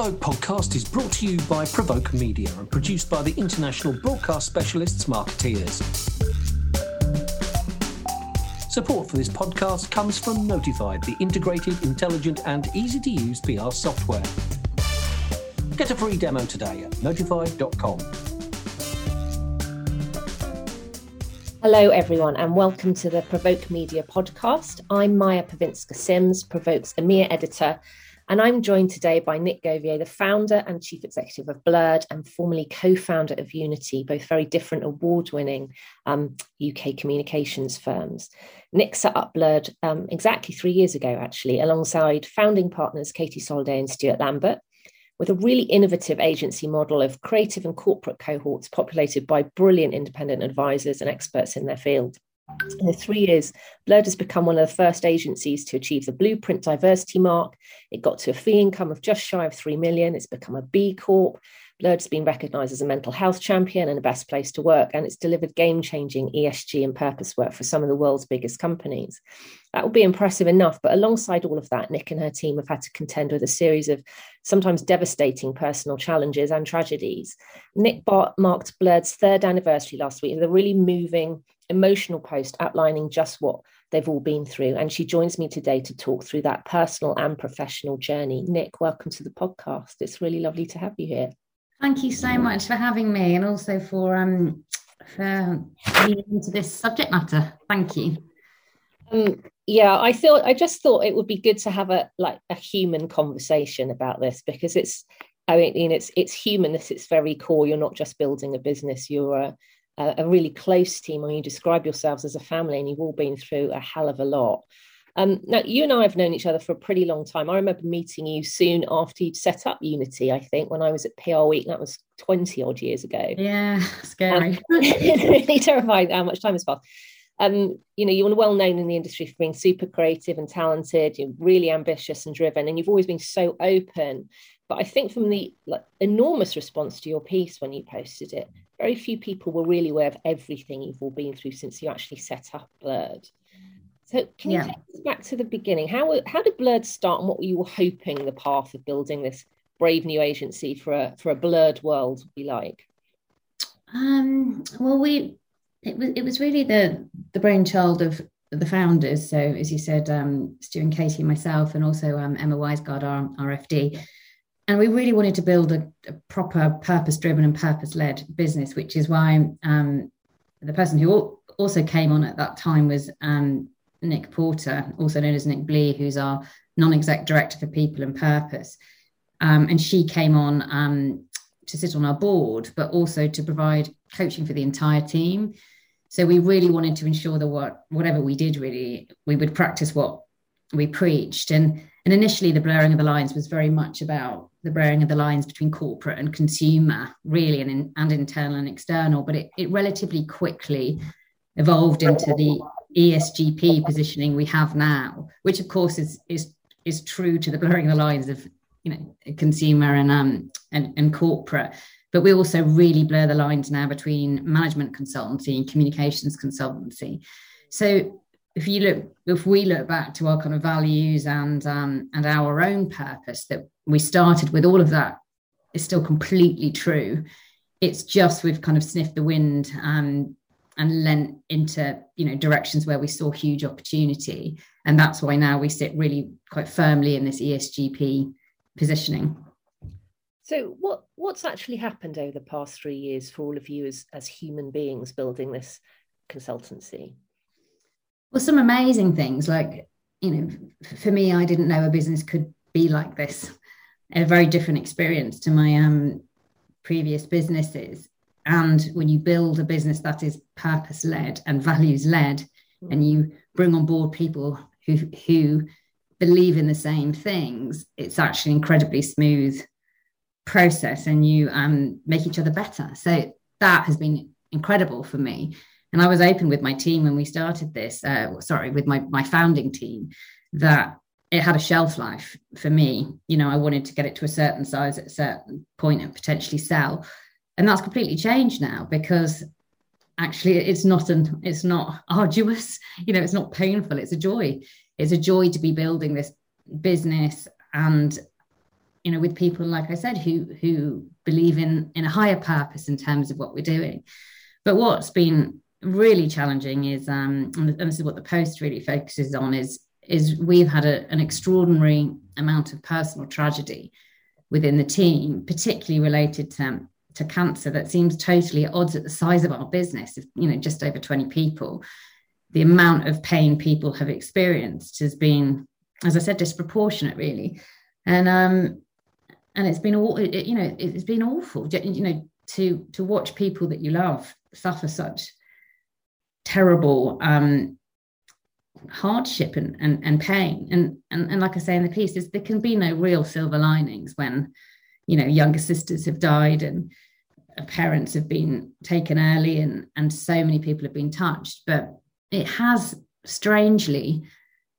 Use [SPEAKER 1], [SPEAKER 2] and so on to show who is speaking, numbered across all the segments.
[SPEAKER 1] Provoke podcast is brought to you by Provoke Media and produced by the international broadcast specialists marketeers. Support for this podcast comes from Notified, the integrated, intelligent, and easy to use PR software. Get a free demo today at notified.com.
[SPEAKER 2] Hello, everyone, and welcome to the Provoke Media podcast. I'm Maja Pawinska Sims, Provoke's EMEA editor, and I'm joined today by Nik Govier, the founder and chief executive of Blurred and formerly co founder of Unity, both very different award winning um, UK communications firms. Nik set up Blurred um, exactly three years ago, actually, alongside founding partners Katie Soliday and Stuart Lambert. With a really innovative agency model of creative and corporate cohorts populated by brilliant independent advisors and experts in their field. In the three years, Blurred has become one of the first agencies to achieve the Blueprint diversity mark. It got to a fee income of just shy of 3 million. It's become a B Corp. Blurred's been recognised as a mental health champion and a best place to work, and it's delivered game changing ESG and purpose work for some of the world's biggest companies. That would be impressive enough, but alongside all of that, Nik and her team have had to contend with a series of sometimes devastating personal challenges and tragedies. Nik Bart marked Blurred's third anniversary last week with a really moving emotional post outlining just what they've all been through. And she joins me today to talk through that personal and professional journey. Nik, welcome to the podcast. It's really lovely to have you here.
[SPEAKER 3] Thank you so much for having me and also for um for leading into this subject matter. Thank you.
[SPEAKER 2] Um, yeah, I thought I just thought it would be good to have a like a human conversation about this because it's I mean it's it's human. This it's very core. You're not just building a business. You're a, a, really close team when you describe yourselves as a family and you've all been through a hell of a lot. Um, now, you and I have known each other for a pretty long time. I remember meeting you soon after you'd set up Unity, I think, when I was at PR Week. That was 20 odd years ago.
[SPEAKER 3] Yeah, scary. Um,
[SPEAKER 2] really terrifying how much time has passed. Um, you know, you're well known in the industry for being super creative and talented, you're really ambitious and driven, and you've always been so open. But I think from the like, enormous response to your piece when you posted it, very few people were really aware of everything you've all been through since you actually set up Blurred. So can yeah. you take us back to the beginning? How how did Blurred start, and what were you hoping the path of building this brave new agency for a for a blurred world would be like?
[SPEAKER 3] Um, well, we it was it was really the the brainchild of the founders. So as you said, um, Stu and Katie, myself, and also um, Emma Weisgard, our, our FD and we really wanted to build a, a proper purpose driven and purpose led business which is why um, the person who also came on at that time was um, nick porter also known as nick blee who's our non-exec director for people and purpose. Um, and she came on um, to sit on our board but also to provide coaching for the entire team. So we really wanted to ensure that what whatever we did really we would practice what we preached. And and initially the blurring of the lines was very much about the blurring of the lines between corporate and consumer, really, and, in, and internal and external. But it, it relatively quickly evolved into the ESGP positioning we have now, which of course is is is true to the blurring of the lines of you know consumer and um and, and corporate. But we also really blur the lines now between management consultancy and communications consultancy. So if you look if we look back to our kind of values and um, and our own purpose that we started with all of that is still completely true. It's just we've kind of sniffed the wind um, and lent into you know directions where we saw huge opportunity. And that's why now we sit really quite firmly in this esgp positioning.
[SPEAKER 2] So what what's actually happened over the past three years for all of you as as human beings building this consultancy
[SPEAKER 3] well, some amazing things like, you know, for me, I didn't know a business could be like this. A very different experience to my um, previous businesses. And when you build a business that is purpose led and values led, and you bring on board people who who believe in the same things, it's actually an incredibly smooth process, and you um, make each other better. So that has been incredible for me. And I was open with my team when we started this, uh, sorry, with my, my founding team, that it had a shelf life for me. You know, I wanted to get it to a certain size at a certain point and potentially sell. And that's completely changed now because actually it's not an it's not arduous, you know, it's not painful, it's a joy. It's a joy to be building this business and you know with people like i said who who believe in in a higher purpose in terms of what we're doing but what's been really challenging is um and this is what the post really focuses on is is we've had a, an extraordinary amount of personal tragedy within the team particularly related to to cancer that seems totally at odds at the size of our business you know just over 20 people. The amount of pain people have experienced has been as i said disproportionate really. And um and it's been all it, you know it's been awful you know to to watch people that you love suffer such terrible um hardship and, and and pain. And, and and like i say in the piece is there can be no real silver linings when you know younger sisters have died and parents have been taken early and and so many people have been touched. But it has strangely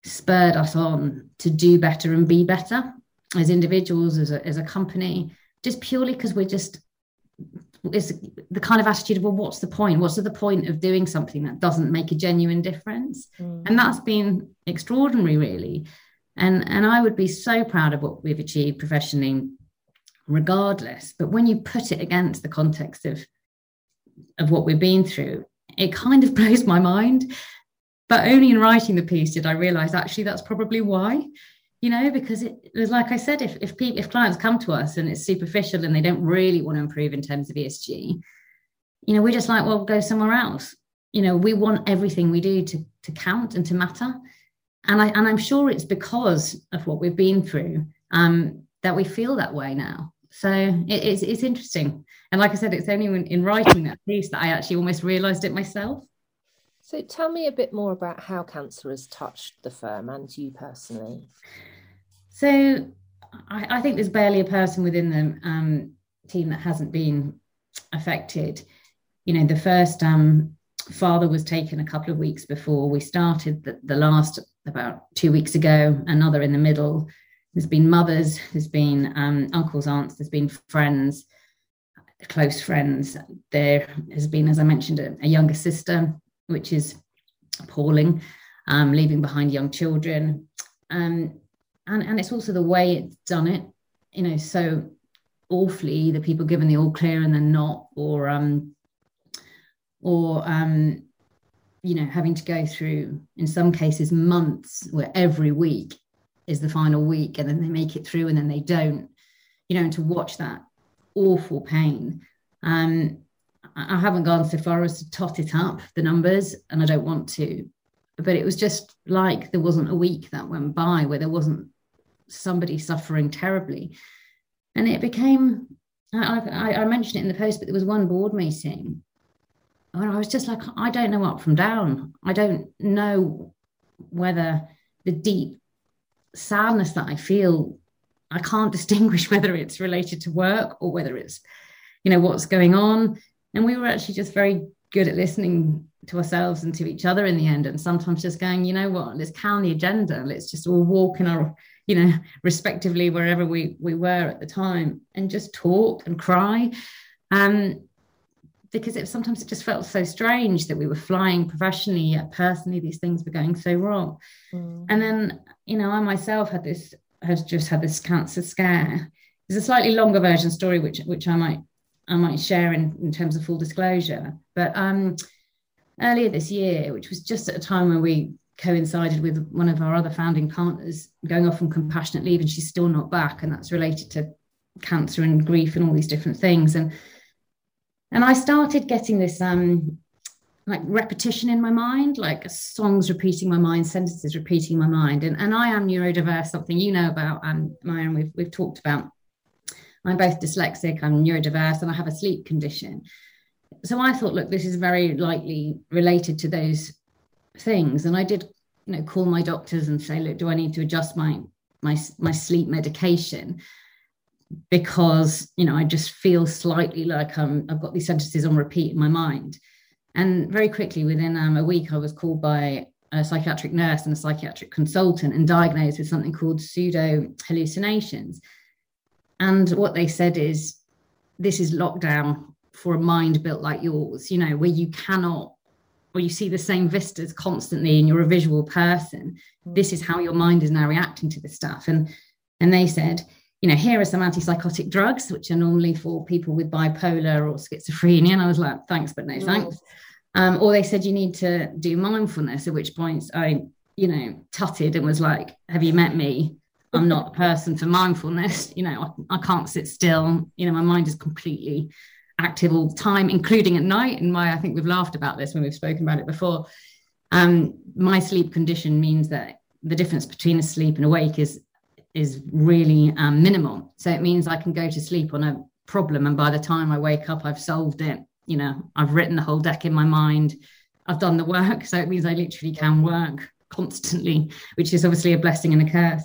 [SPEAKER 3] spurred us on to do better and be better as individuals, as a, as a company, just purely because we're just is the kind of attitude of well what's the point? What's the point of doing something that doesn't make a genuine difference? Mm. and that's been extraordinary really. And and i would be so proud of what we've achieved professionally regardless. But when you put it against the context of of what we've been through it kind of blows my mind. But only in writing the piece did i realize actually that's probably why you know because it was like i said if if people if clients come to us and it's superficial and they don't really want to improve in terms of esg you know we're just like well go somewhere else. You know we want everything we do to to count and to matter. And i and i'm sure it's because of what we've been through um that we feel that way now. So it, it's it's interesting. And like i said it's only in, in writing that piece that i actually almost realized it myself.
[SPEAKER 2] So tell me a bit more about how cancer has touched the firm and you personally
[SPEAKER 3] so I, I think there's barely a person within the um, team that hasn't been affected. You know, the first um, father was taken a couple of weeks before we started. The, the last about two weeks ago, another in the middle. There's been mothers, there's been um, uncles, aunts, there's been friends, close friends. There has been, as I mentioned, a, a younger sister, which is appalling, um, leaving behind young children. Um, and and it's also the way it's done it you know so awfully the people given the all clear and then not or um or um you know having to go through in some cases months where every week is the final week and then they make it through and then they don't you know and to watch that awful pain. Um i haven't gone so far as to tot it up the numbers and i don't want to but it was just like there wasn't a week that went by where there wasn't somebody suffering terribly. And it became, I, I, I mentioned it in the post, but there was one board meeting and I was just like, I don't know up from down. I don't know whether the deep sadness that I feel, I can't distinguish whether it's related to work or whether it's, you know, what's going on. And we were actually just very good at listening to ourselves and to each other in the end. And sometimes just going, you know what, let's count the agenda. Let's just all walk in our you know, respectively wherever we we were at the time, and just talk and cry. Um, because it sometimes it just felt so strange that we were flying professionally, yet personally these things were going so wrong. Mm. And then, you know, I myself had this has just had this cancer scare. There's a slightly longer version story which which I might I might share in, in terms of full disclosure. But um earlier this year, which was just at a time when we coincided with one of our other founding partners going off on compassionate leave and she's still not back and that's related to cancer and grief and all these different things. And and I started getting this um like repetition in my mind like songs repeating my mind sentences repeating my mind. And, and I am neurodiverse something you know about um and we've, we've talked about. I'm both dyslexic I'm neurodiverse and I have a sleep condition. So I thought look this is very likely related to those things. And i did you know call my doctors and say look do i need to adjust my my my sleep medication? Because you know i just feel slightly like i'm i've got these sentences on repeat in my mind. And very quickly within um, a week i was called by a psychiatric nurse and a psychiatric consultant and diagnosed with something called pseudo hallucinations and what they said is this is lockdown for a mind built like yours you know where you cannot or you see the same vistas constantly and you're a visual person this is how your mind is now reacting to this stuff and and they said you know, here are some antipsychotic drugs, which are normally for people with bipolar or schizophrenia. And I was like, thanks, but no mm. thanks. Um, or they said you need to do mindfulness, at which point I, you know, tutted and was like, have you met me? I'm not a person for mindfulness. You know, I, I can't sit still. You know, my mind is completely active all the time, including at night. And my, I think we've laughed about this when we've spoken about it before. Um, my sleep condition means that the difference between asleep and awake is is really um, minimal. So it means I can go to sleep on a problem, and by the time I wake up, I've solved it. You know, I've written the whole deck in my mind. I've done the work, so it means I literally can work constantly, which is obviously a blessing and a curse.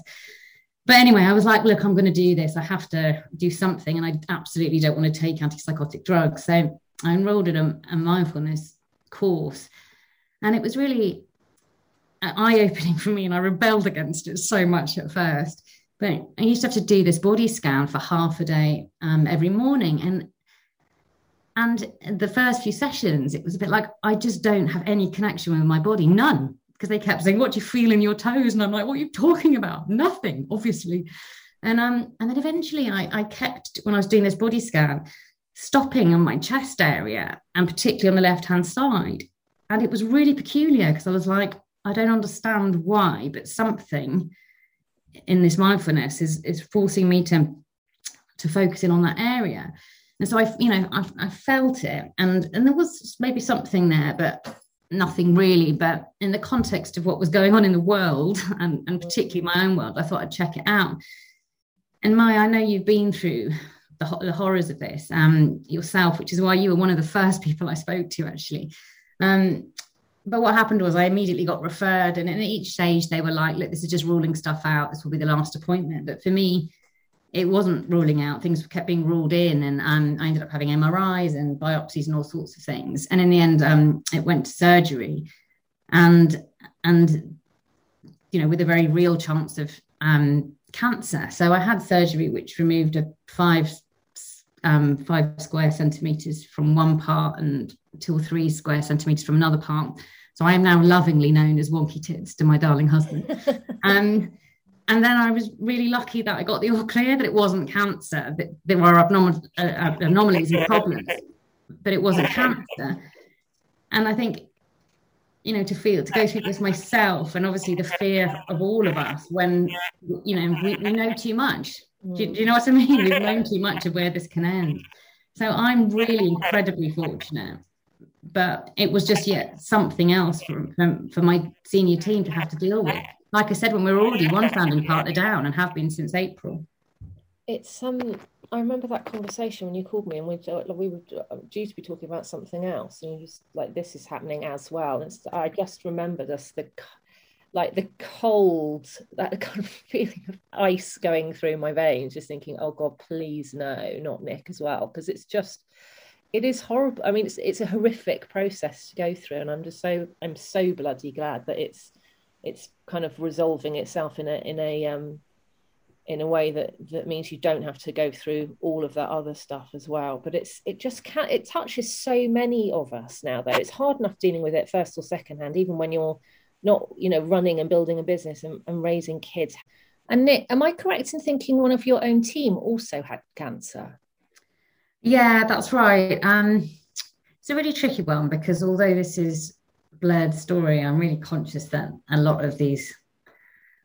[SPEAKER 3] But anyway, I was like, look, I'm going to do this. I have to do something, and I absolutely don't want to take antipsychotic drugs. So I enrolled in a, a mindfulness course, and it was really eye opening for me, and I rebelled against it so much at first. But I used to have to do this body scan for half a day um, every morning, and and the first few sessions, it was a bit like I just don't have any connection with my body, none, because they kept saying, "What do you feel in your toes?" And I'm like, "What are you talking about? Nothing, obviously." And um, and then eventually, I I kept when I was doing this body scan, stopping on my chest area and particularly on the left hand side, and it was really peculiar because I was like, I don't understand why, but something in this mindfulness is is forcing me to to focus in on that area. And so I, you know, I, I felt it, and and there was maybe something there, but nothing really. But in the context of what was going on in the world, and, and particularly my own world, I thought I'd check it out. And Maja, I know you've been through the, the horrors of this um, yourself, which is why you were one of the first people I spoke to, actually. Um, but what happened was I immediately got referred, and at each stage they were like, "Look, this is just ruling stuff out. This will be the last appointment." But for me, it wasn't ruling out. Things kept being ruled in, and um, I ended up having MRIs and biopsies and all sorts of things. And in the end, um, it went to surgery, and and you know, with a very real chance of um, cancer. So I had surgery, which removed a five um, five square centimeters from one part and two or three square centimeters from another part. So I am now lovingly known as Wonky Tits to my darling husband. and then I was really lucky that I got the all clear that it wasn't cancer, that there were abnormal, uh, anomalies and problems, but it wasn't cancer. And I think, you know, to feel, to go through this myself, and obviously the fear of all of us when, you know, we, we know too much. Do, do you know what I mean? We've known too much of where this can end. So I'm really incredibly fortunate but it was just yet something else for, for, my senior team to have to deal with. Like I said, when we're already one founding partner down and have been since April.
[SPEAKER 2] It's um. I remember that conversation when you called me and we we were due to be talking about something else, and you just like this is happening as well. And I just remembered us the like the cold, that kind of feeling of ice going through my veins, just thinking, oh God, please no, not Nik as well, because it's just it is horrible. I mean, it's it's a horrific process to go through, and I'm just so I'm so bloody glad that it's it's kind of resolving itself in a in a um in a way that that means you don't have to go through all of that other stuff as well. But it's it just can't it touches so many of us now though. It's hard enough dealing with it first or second hand, even when you're not you know running and building a business and, and raising kids. And Nik, am I correct in thinking one of your own team also had cancer?
[SPEAKER 3] Yeah, that's right. Um, it's a really tricky one because although this is blurred story, I'm really conscious that a lot of these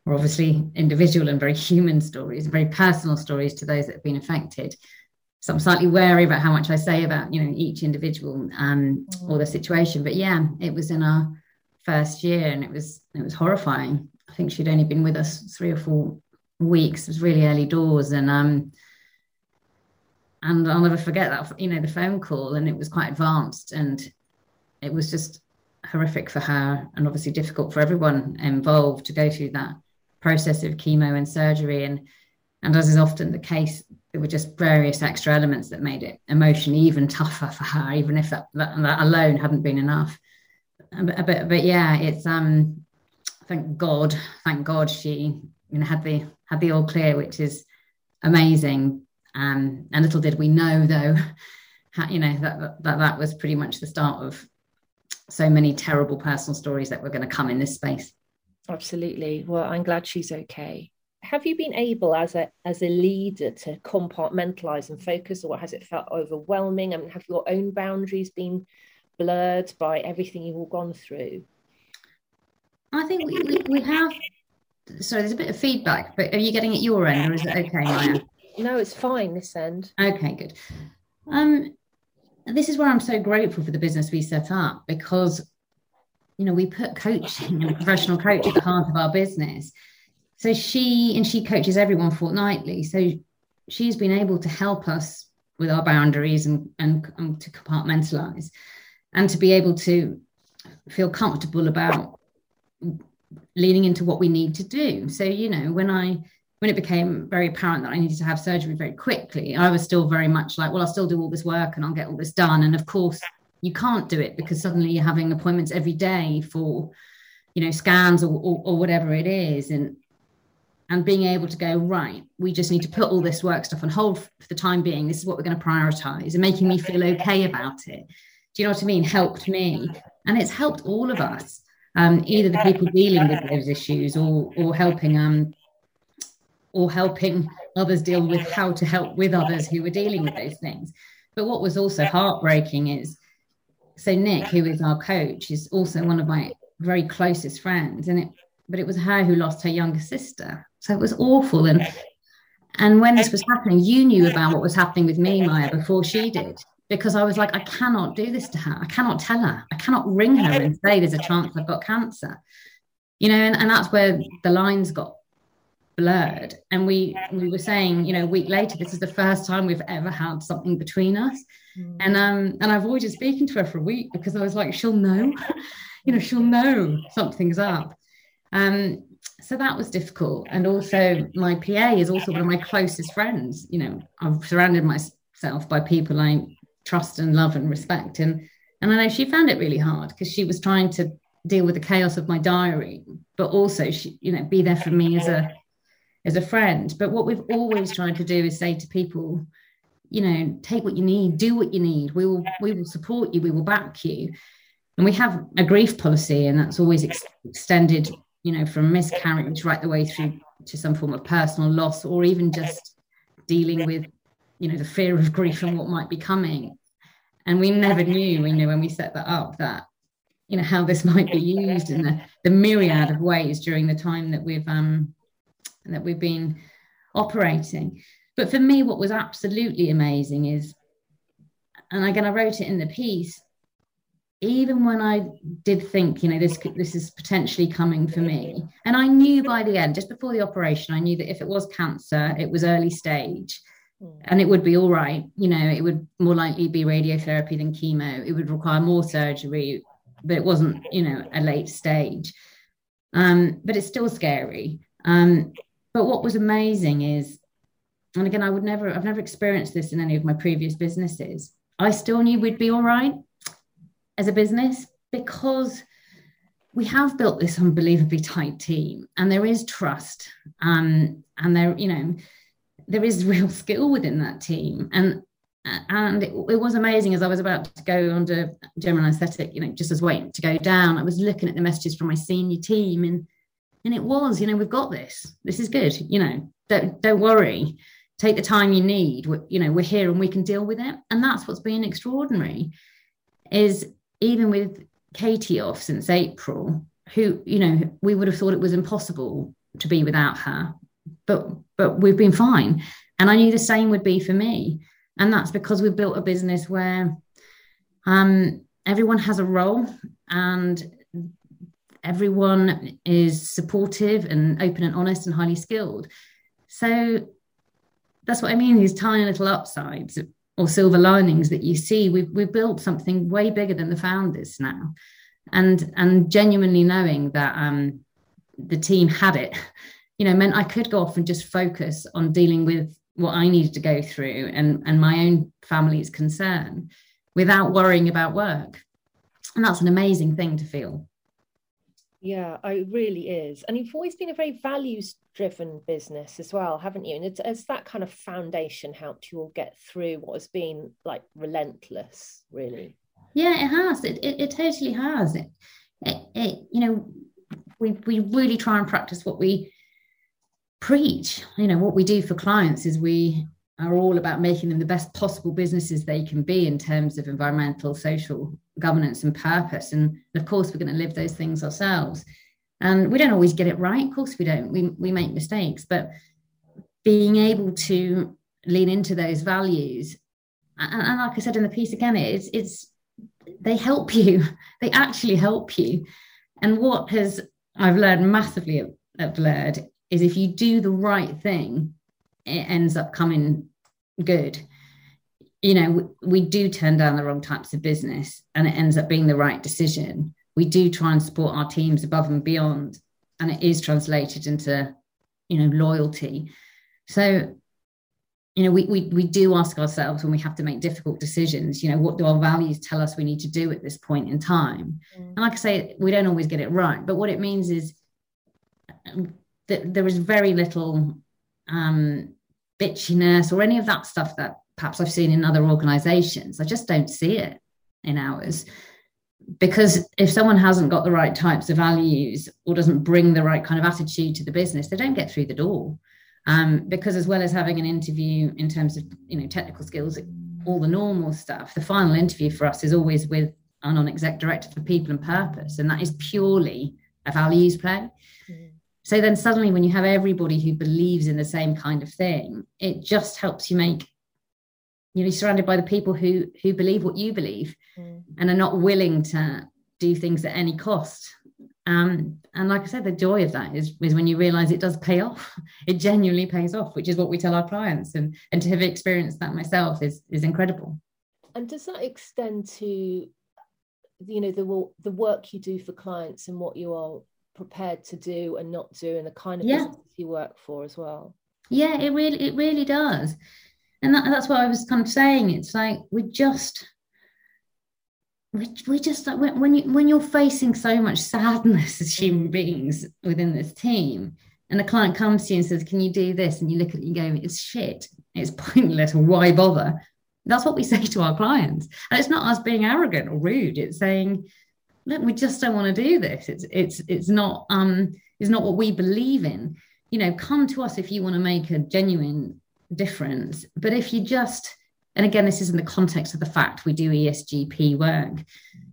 [SPEAKER 3] are obviously individual and very human stories, very personal stories to those that have been affected. So I'm slightly wary about how much I say about you know each individual um, mm. or the situation. But yeah, it was in our first year, and it was it was horrifying. I think she'd only been with us three or four weeks. It was really early doors, and um, and I'll never forget that you know the phone call and it was quite advanced and it was just horrific for her and obviously difficult for everyone involved to go through that process of chemo and surgery. And and as is often the case there were just various extra elements that made it emotionally even tougher for her even if that, that, that alone hadn't been enough. But, but, but yeah it's um thank god thank god she you know had the had the all clear which is amazing. Um, and little did we know, though, how, you know that, that that was pretty much the start of so many terrible personal stories that were going to come in this space.
[SPEAKER 2] Absolutely. Well, I'm glad she's okay. have you been able as a as a leader to compartmentalize and focus or has it felt overwhelming I mean have your own boundaries been blurred by everything you've all gone through
[SPEAKER 3] I think we, we, we have sorry there's a bit of feedback but are you getting at your end or is it okay Maja
[SPEAKER 2] no it's fine this end
[SPEAKER 3] okay good um this is where I'm so grateful for the business we set up because you know we put coaching and professional coach at the heart of our business. So she and she coaches everyone fortnightly. So she's been able to help us with our boundaries and, and, and to compartmentalize and to be able to feel comfortable about leaning into what we need to do. So you know when i when it became very apparent that i needed to have surgery very quickly i was still very much like well i'll still do all this work and i'll get all this done. And of course you can't do it because suddenly you're having appointments every day for you know scans or, or, or whatever it is. And and being able to go right we just need to put all this work stuff on hold for the time being. This is what we're going to prioritize. And making me feel okay about it. Do you know what i mean? Helped me. And it's helped all of us um, either the people dealing with those issues or or helping um or helping others deal with how to help with others who were dealing with those things but what was also heartbreaking is so nick who is our coach is also one of my very closest friends and it but it was her who lost her younger sister so it was awful. And and when this was happening, you knew about what was happening with me, Maja, before she did. Because I was like, I cannot do this to her. I cannot tell her. I cannot ring her and say there's a chance I've got cancer. You know, and, and that's where the lines got blurred. And we we were saying, you know, a week later, this is the first time we've ever had something between us. Mm. And um, and I've avoided speaking to her for a week because I was like, she'll know, you know, she'll know something's up. Um, so that was difficult. And also, my PA is also one of my closest friends. You know, I've surrounded myself by people I trust and love and respect. And and I know she found it really hard because she was trying to deal with the chaos of my diary, but also she, you know, be there for me as a as a friend. But what we've always tried to do is say to people, you know, take what you need, do what you need. We will we will support you, we will back you. And we have a grief policy, and that's always ex- extended you know, from miscarriage right the way through to some form of personal loss, or even just dealing with, you know, the fear of grief and what might be coming. And we never knew, we knew when we set that up that, you know, how this might be used in the, the myriad of ways during the time that we've um that we've been operating. But for me, what was absolutely amazing is, and again, I wrote it in the piece, even when I did think, you know, this this is potentially coming for me, and I knew by the end, just before the operation, I knew that if it was cancer, it was early stage, mm. and it would be all right. You know, it would more likely be radiotherapy than chemo. It would require more surgery, but it wasn't, you know, a late stage. Um, but it's still scary. Um, but what was amazing is, and again, I would never, I've never experienced this in any of my previous businesses. I still knew we'd be all right as a business because we have built this unbelievably tight team and there is trust um, and there you know there is real skill within that team and and it, it, was amazing as I was about to go under general anesthetic, you know, just as waiting to go down. I was looking at the messages from my senior team, and and it was, you know, we've got this. This is good. You know, don't don't worry. Take the time you need. We're, you know, we're here and we can deal with it. And that's what's been extraordinary. Is even with Katie off since April, who, you know, we would have thought it was impossible to be without her. But but we've been fine. And I knew the same would be for me. And that's because we've built a business where um, everyone has a role and everyone is supportive and open and honest and highly skilled. So that's what I mean, these tiny little upsides or silver linings that you see we've, we've built something way bigger than the founders now. And and genuinely knowing that um, the team had it you know meant i could go off and just focus on dealing with what i needed to go through and and my own family's concern without worrying about work. And that's an amazing thing to feel
[SPEAKER 2] yeah, oh, it really is. And you've always been a very values driven business as well, haven't you? And it's, it's that kind of foundation helped you all get through what has been like relentless, really.
[SPEAKER 3] Yeah, it has. It, it, it totally has. It, it, it, you know, we, we really try and practice what we preach. You know, what we do for clients is we are all about making them the best possible businesses they can be in terms of environmental, social governance, and purpose. And of course, we're going to live those things ourselves. And we don't always get it right. Of course, we don't. We, we make mistakes. But being able to lean into those values, and, and like I said in the piece again, it's, it's they help you. They actually help you. And what has I've learned massively at, at Blurred is if you do the right thing, it ends up coming good. You know, we, do turn down the wrong types of business and it ends up being the right decision. We do try and support our teams above and beyond, and it is translated into, you know, loyalty. So, you know, we, we, we do ask ourselves when we have to make difficult decisions, you know, what do our values tell us we need to do at this point in time? Mm. And like I say, we don't always get it right, but what it means is um, that there is very little um, bitchiness or any of that stuff that perhaps I've seen in other organizations. I just don't see it in ours. Because if someone hasn't got the right types of values or doesn't bring the right kind of attitude to the business, they don't get through the door. Um, because as well as having an interview in terms of you know technical skills, all the normal stuff, the final interview for us is always with a non-exec director for people and purpose, and that is purely a values play. Mm. So then suddenly, when you have everybody who believes in the same kind of thing, it just helps you make you know surrounded by the people who who believe what you believe mm. and are not willing to do things at any cost. Um, and like I said, the joy of that is, is when you realize it does pay off. It genuinely pays off, which is what we tell our clients. And and to have experienced that myself is is incredible.
[SPEAKER 2] And does that extend to you know the the work you do for clients and what you are prepared to do and not do and the kind of yeah. business you work for as well.
[SPEAKER 3] Yeah it really it really does. And that, that's what i was kind of saying. It's like we're just we, we just when, when you when you're facing so much sadness as human beings within this team and a client comes to you and says can you do this? and you look at it and go it's shit. It's pointless. Why bother? That's what we say to our clients. And it's not us being arrogant or rude. It's saying look, we just don't want to do this. It's it's it's not um it's not what we believe in. You know, come to us if you want to make a genuine difference. But if you just and again, this is in the context of the fact we do ESGP work.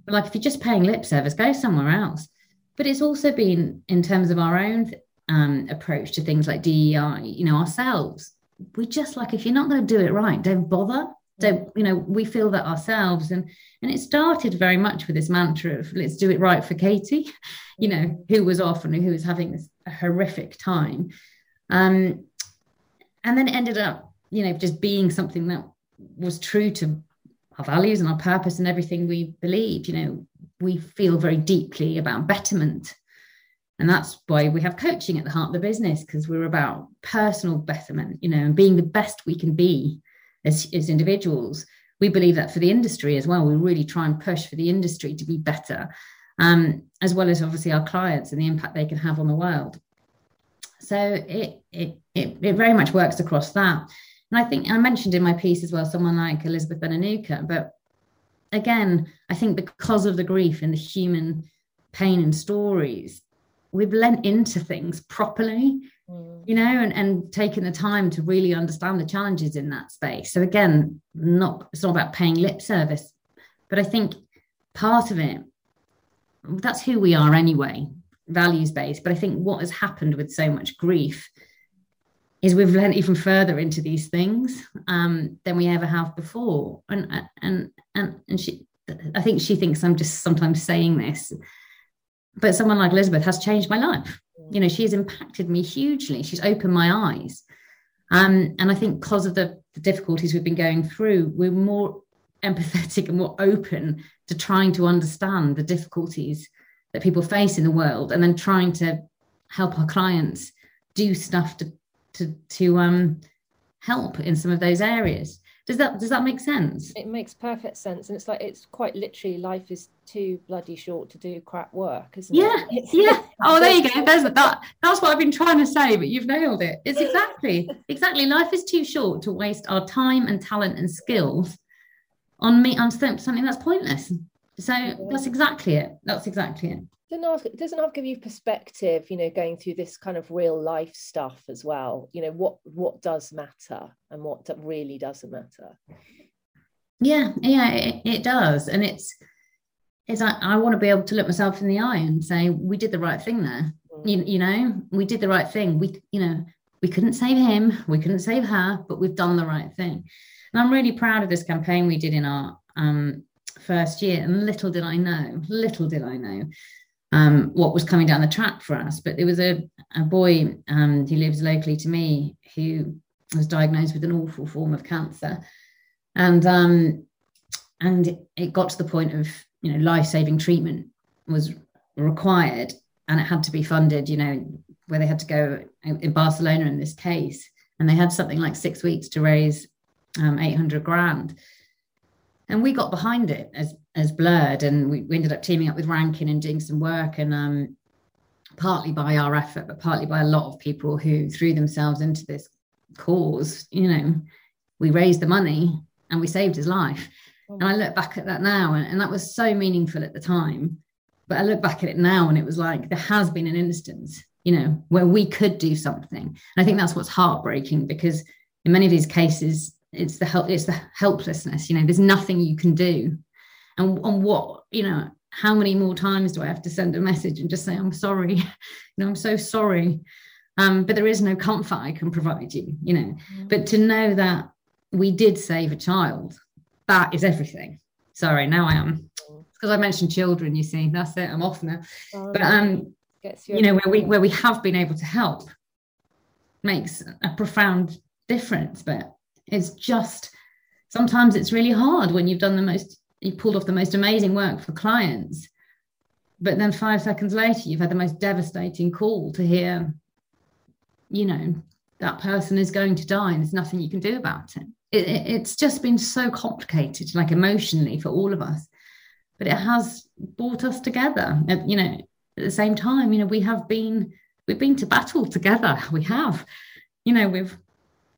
[SPEAKER 3] But like if you're just paying lip service, go somewhere else. But it's also been in terms of our own um, approach to things like DEI, you know, ourselves. We just like if you're not going to do it right, don't bother don't you know we feel that ourselves. And and it started very much with this mantra of let's do it right for katie you know who was off and who was having this horrific time. Um and then it ended up you know just being something that was true to our values and our purpose and everything we believed. You know we feel very deeply about betterment. And that's why we have coaching at the heart of the business because we're about personal betterment you know and being the best we can be as, as individuals. We believe that for the industry as well. We really try and push for the industry to be better, um, as well as obviously our clients and the impact they can have on the world. So it, it, it, it very much works across that. And I think I mentioned in my piece as well someone like Elizabeth Benanuka, but again, I think because of the grief and the human pain and stories, we've lent into things properly mm. you know and, and taken the time to really understand the challenges in that space so again not it's not about paying lip service but i think part of it that's who we are anyway values based but i think what has happened with so much grief is we've lent even further into these things um, than we ever have before and and and and she i think she thinks i'm just sometimes saying this but someone like Elizabeth has changed my life. You know, she has impacted me hugely. She's opened my eyes. Um, and I think because of the, the difficulties we've been going through, we're more empathetic and more open to trying to understand the difficulties that people face in the world and then trying to help our clients do stuff to to to um help in some of those areas does that does that make sense?
[SPEAKER 2] It makes perfect sense, and it's like it's quite literally life is too bloody short to do crap work, isn't
[SPEAKER 3] yeah, it? yeah. Yeah. Oh, there you go. There's that. That's what I've been trying to say, but you've nailed it. It's exactly exactly. Life is too short to waste our time and talent and skills on me on something that's pointless. So that's exactly it. That's exactly it.
[SPEAKER 2] Doesn't doesn't have give you perspective, you know, going through this kind of real life stuff as well. You know, what what does matter and what really doesn't matter.
[SPEAKER 3] Yeah, yeah, it, it does, and it's it's I, I want to be able to look myself in the eye and say we did the right thing there. Mm. You, you know, we did the right thing. We you know we couldn't save him, we couldn't save her, but we've done the right thing. And I'm really proud of this campaign we did in our um, first year. And little did I know, little did I know um, what was coming down the track for us. But there was a, a boy um, who lives locally to me who was diagnosed with an awful form of cancer. And um, and it got to the point of you know life-saving treatment was required and it had to be funded you know where they had to go in barcelona in this case and they had something like six weeks to raise um, 800 grand. And we got behind it as as Blurred, and we, we ended up teaming up with Rankin and doing some work, and um, partly by our effort, but partly by a lot of people who threw themselves into this cause. You know, we raised the money and we saved his life. And I look back at that now, and, and that was so meaningful at the time. But I look back at it now, and it was like there has been an instance, you know, where we could do something. And I think that's what's heartbreaking because in many of these cases, it's the help it's the helplessness you know there's nothing you can do and on what you know how many more times do i have to send a message and just say i'm sorry. You know i'm so sorry. Um, but there is no comfort i can provide you you know. Mm-hmm. but to know that we did save a child that is everything. Sorry now i am. Because i mentioned children you see that's it i'm off now. Oh, but um you know where we where we have been able to help makes a profound difference but it's just sometimes it's really hard when you've done the most, you pulled off the most amazing work for clients. But then five seconds later, you've had the most devastating call to hear, you know, that person is going to die and there's nothing you can do about it. it, it it's just been so complicated, like emotionally for all of us. But it has brought us together. you know, at the same time, you know, we have been we've been to battle together. We have, you know, we've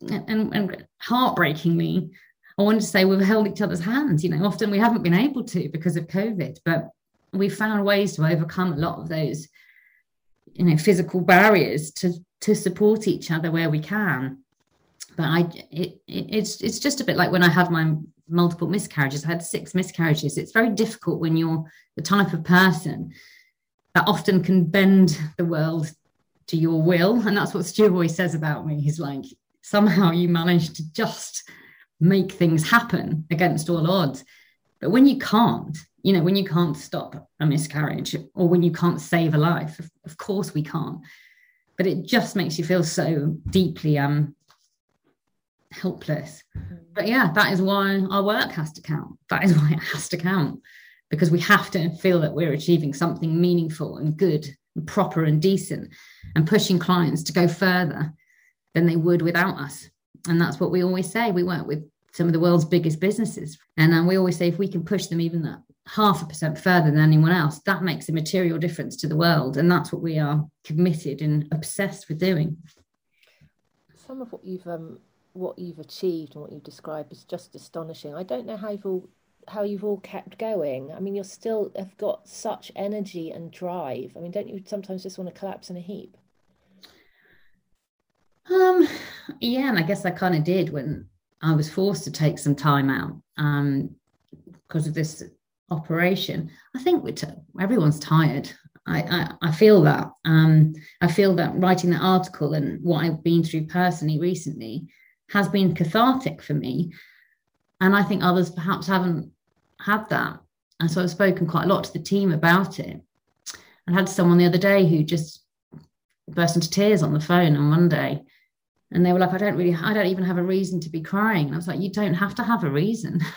[SPEAKER 3] and, and heartbreakingly, I wanted to say we've held each other's hands. You know, often we haven't been able to because of COVID, but we found ways to overcome a lot of those, you know, physical barriers to to support each other where we can. But I, it, it, it's it's just a bit like when I had my multiple miscarriages. I had six miscarriages. It's very difficult when you're the type of person that often can bend the world to your will, and that's what Stu always says about me. He's like, somehow you manage to just make things happen against all odds. But when you can't, you know, when you can't stop a miscarriage or when you can't save a life, of, course we can't. But it just makes you feel so deeply um helpless. Mm-hmm. But yeah, that is why our work has to count. That is why it has to count. Because we have to feel that we're achieving something meaningful and good and proper and decent and pushing clients to go further than they would without us. And that's what we always say. We work with some of the world's biggest businesses. And we always say if we can push them even that half a percent further than anyone else, that makes a material difference to the world. And that's what we are committed and obsessed with doing.
[SPEAKER 2] Some of what you've um, what you've achieved and what you've described is just astonishing. I don't know how you've all how you've all kept going. I mean, you're still have got such energy and drive. I mean, don't you sometimes just want to collapse in a heap?
[SPEAKER 3] Um, yeah, and I guess I kind of did when I was forced to take some time out um, because of this operation. I think t- everyone's tired. I, I, I feel that. Um, I feel that writing that article and what I've been through personally recently has been cathartic for me. And I think others perhaps haven't had that. And so I've spoken quite a lot to the team about it. I had someone the other day who just burst into tears on the phone on Monday and they were like i don't really i don't even have a reason to be crying. And i was like you don't have to have a reason.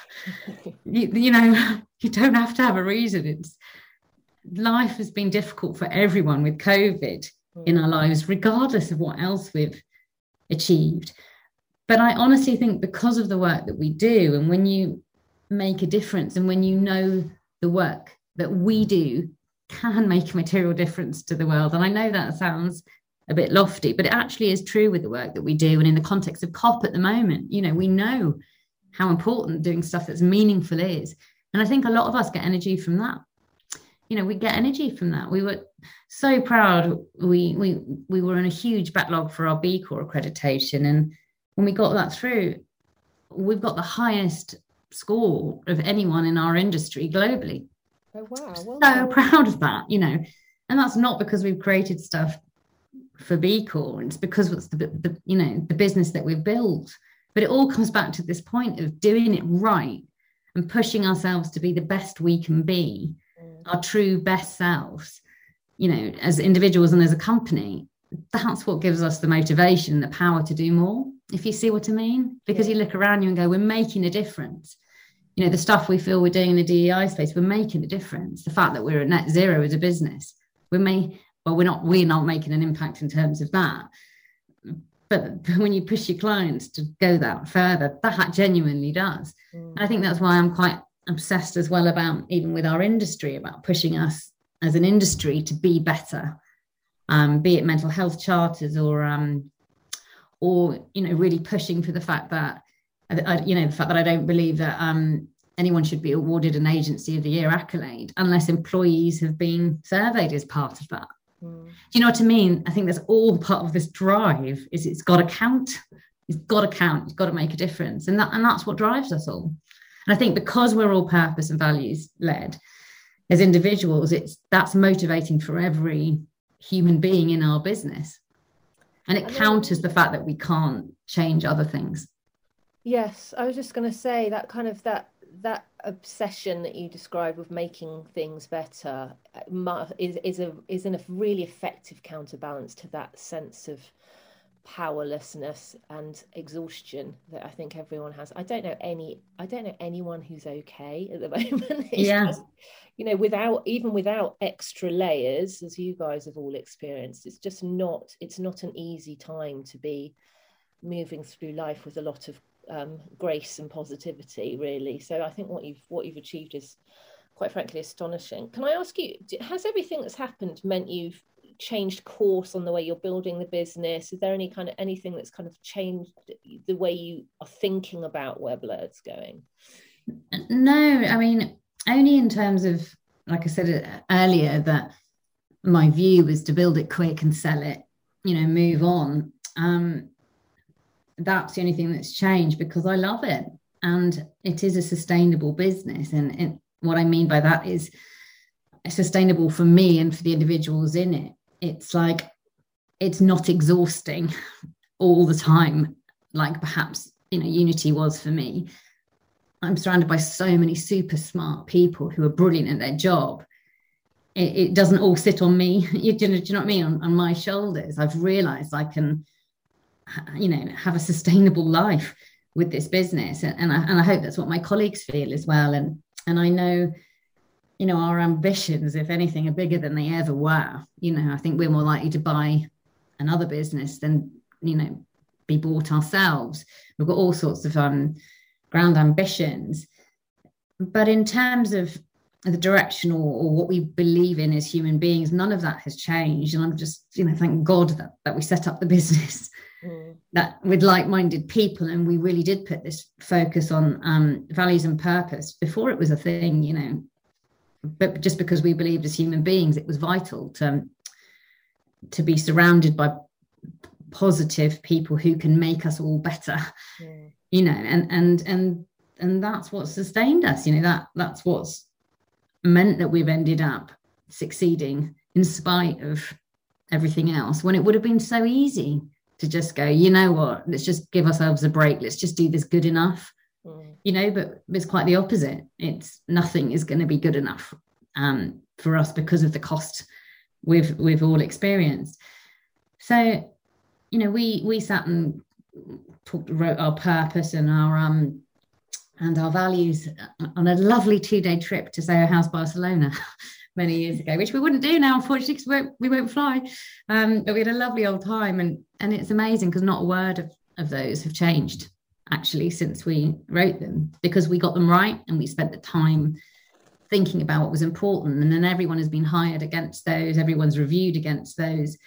[SPEAKER 3] You, you know you don't have to have a reason. It's life has been difficult for everyone with covid hmm. in our lives regardless of what else we've achieved. But i honestly think because of the work that we do and when you make a difference and when you know the work that we do can make a material difference to the world. And i know that sounds a bit lofty, but it actually is true with the work that we do. And in the context of COP at the moment, you know, we know how important doing stuff that's meaningful is. And I think a lot of us get energy from that. you know we get energy from that. We were so proud. We we we were in a huge backlog for our b corp accreditation. And when we got that through we've got the highest score of anyone in our industry globally.
[SPEAKER 2] Oh wow.
[SPEAKER 3] Well, so proud of that you know. And that's not because we've created stuff for b corp it's because it's the, the you know the business that we've built but it all comes back to this point of doing it right and pushing ourselves to be the best we can be mm. our true best selves, you know, as individuals and as a company, that's what gives us the motivation, the power to do more. If you see what I mean, because yeah. you look around you and go, we're making a difference. You know, the stuff we feel we're doing in the DEI space, we're making a difference. The fact that we're at net zero as a business, we may, well, we're not, we're not making an impact in terms of that. But when you push your clients to go that further, that genuinely does. Mm. And I think that's why I'm quite obsessed as well about even with our industry about pushing us as an industry to be better um, be it mental health charters or um, or you know really pushing for the fact that I, you know the fact that I don't believe that um, anyone should be awarded an agency of the year accolade unless employees have been surveyed as part of that mm. do you know what I mean I think that's all part of this drive is it's got to count it's got to count it's got to make a difference and that and that's what drives us all and I think because we're all purpose and values led as individuals, it's that's motivating for every human being in our business. And it counters the fact that we can't change other things.
[SPEAKER 2] Yes, I was just going to say that kind of that that obsession that you describe of making things better uh, is is a is a really effective counterbalance to that sense of powerlessness and exhaustion that I think everyone has. I don't know any I don't know anyone who's okay at the moment.
[SPEAKER 3] yeah. Just,
[SPEAKER 2] you know, without even without extra layers, as you guys have all experienced, it's just not it's not an easy time to be moving through life with a lot of um, grace and positivity, really. So I think what you've what you've achieved is quite frankly astonishing. Can I ask you, has everything that's happened meant you've changed course on the way you're building the business? Is there any kind of anything that's kind of changed the way you are thinking about where Blurred's going?
[SPEAKER 3] No, I mean, only in terms of, like I said earlier, that my view was to build it quick and sell it, you know, move on. Um, that's the only thing that's changed because I love it and it is a sustainable business. And it, what I mean by that is sustainable for me and for the individuals in it. It's like it's not exhausting all the time like perhaps you know unity was for me. I'm surrounded by so many super smart people who are brilliant at their job. It, it doesn't all sit on me. You, do, you know what i mean? On, on my shoulders. I've realized i can you know have a sustainable life with this business and, and, I, and I hope that's what my colleagues feel as well and and i know you know, our ambitions, if anything, are bigger than they ever were. You know, I think we're more likely to buy another business than, you know, be bought ourselves. We've got all sorts of um, grand ambitions. But in terms of the direction or, or, what we believe in as human beings, none of that has changed. And I'm just, you know, thank God that, that we set up the business mm. that with like-minded people, and we really did put this focus on um, values and purpose before it was a thing. You know, but just because we believed as human beings it was vital to to be surrounded by positive people who can make us all better you know and and and and that's what sustained us you know that that's what's meant that we've ended up succeeding in spite of everything else when it would have been so easy to just go you know what? Let's just give ourselves a break. Let's just do this good enough. Mm. you know but it's quite the opposite. It's nothing is going to be good enough um, for us because of the cost we've we've all experienced. So you know we we sat and talked wrote our purpose and our um and our values on a lovely two-day trip to Soho House Barcelona many years ago, which we wouldn't do now, unfortunately, because we won't, we won't fly. Um, but we had a lovely old time, and and it's amazing because not a word of, of those have changed actually since we wrote them because we got them right and we spent the time thinking about what was important and then everyone has been hired against those everyone's reviewed against those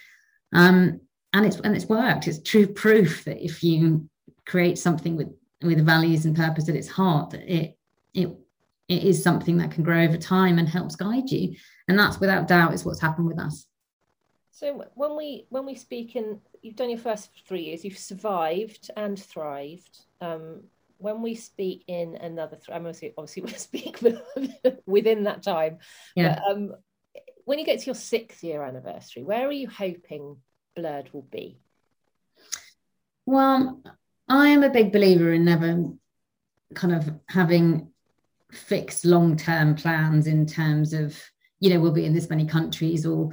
[SPEAKER 3] um, and it's and it's worked it's true proof that if you create something with with values and purpose at its heart that it it it is something that can grow over time and helps guide you. And that's without doubt is what's happened with us.
[SPEAKER 2] So when we when we speak in, you've done your first three years, you've survived and thrived. Um, when we speak in another, th- I'm obviously, obviously we speak within that time. Yeah. But, um, when you get to your sixth year anniversary, where are you hoping Blurred will be?
[SPEAKER 3] Well, I am a big believer in never kind of having fixed long term plans in terms of, you know, we'll be in this many countries or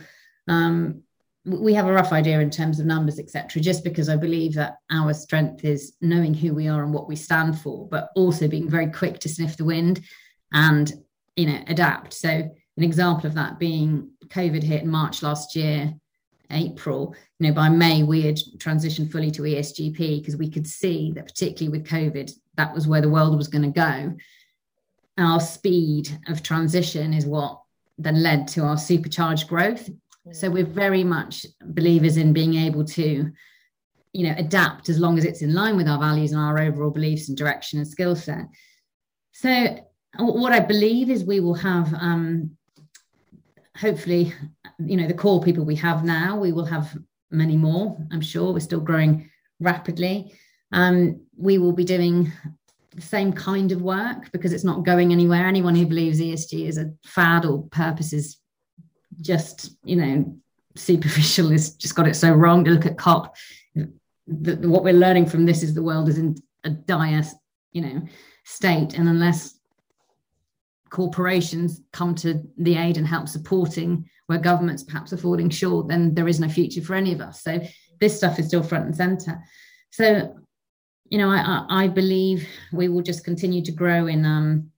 [SPEAKER 3] um, we have a rough idea in terms of numbers, etc. Just because I believe that our strength is knowing who we are and what we stand for, but also being very quick to sniff the wind and you know adapt. So an example of that being COVID hit in March last year, April. You know, by May we had transitioned fully to ESGP because we could see that particularly with COVID, that was where the world was going to go. Our speed of transition is what then led to our supercharged growth so we're very much believers in being able to, you know, adapt as long as it's in line with our values and our overall beliefs and direction and skill set. So what I believe is we will have um, hopefully, you know, the core people we have now, we will have many more, I'm sure. We're still growing rapidly. Um, we will be doing same kind of work because it's not going anywhere. Anyone who believes ESG is a fad or purpose is just you know superficial has just got it so wrong. To look at cop. The, what we're learning from this is the world is in a dire you know state. And unless corporations come to the aid and help supporting where governments perhaps are falling short then there is no future for any of us. So this stuff is still front and center. So you know i i believe we will just continue to grow in um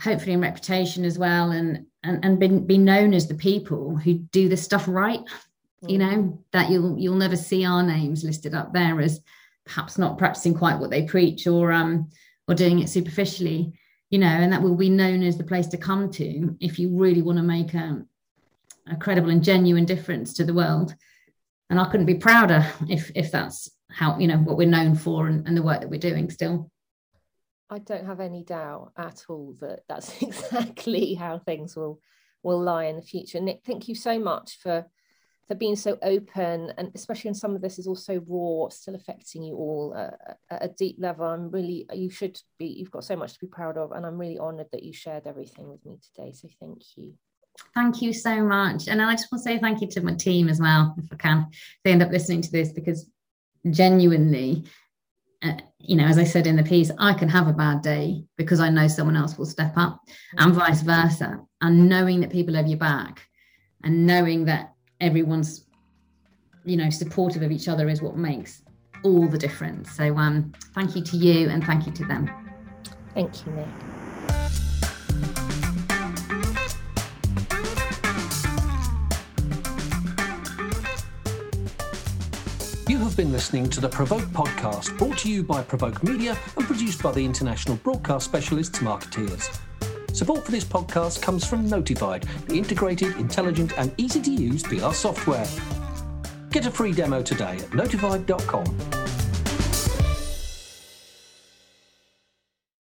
[SPEAKER 3] hopefully in reputation as well and and, and be, be known as the people who do this stuff right you know mm. that you'll you'll never see our names listed up there as perhaps not practicing quite what they preach or um or doing it superficially you know and that will be known as the place to come to if you really want to make a, a credible and genuine difference to the world and i couldn't be prouder if if that's how you know what we're known for and, and the work that we're doing still
[SPEAKER 2] I don't have any doubt at all that that's exactly how things will will lie in the future. Nik, thank you so much for for being so open, and especially when some of this is also raw, still affecting you all uh, at a deep level. I'm really you should be. You've got so much to be proud of, and I'm really honoured that you shared everything with me today. So thank you.
[SPEAKER 3] Thank you so much, and I just want to say thank you to my team as well, if I can. They end up listening to this because genuinely uh, you know, as I said in the piece, I can have a bad day because I know someone else will step up, and vice versa. And knowing that people have your back, and knowing that everyone's, you know, supportive of each other is what makes all the difference. So, um, thank you to you, and thank you to them.
[SPEAKER 2] Thank you,
[SPEAKER 1] Nik. Been listening to the Provoke podcast, brought to you by Provoke Media and produced by the international broadcast specialists Markettiers. Support for this podcast comes from Notified, the integrated, intelligent, and easy to use PR software. Get a free demo today at notified.com.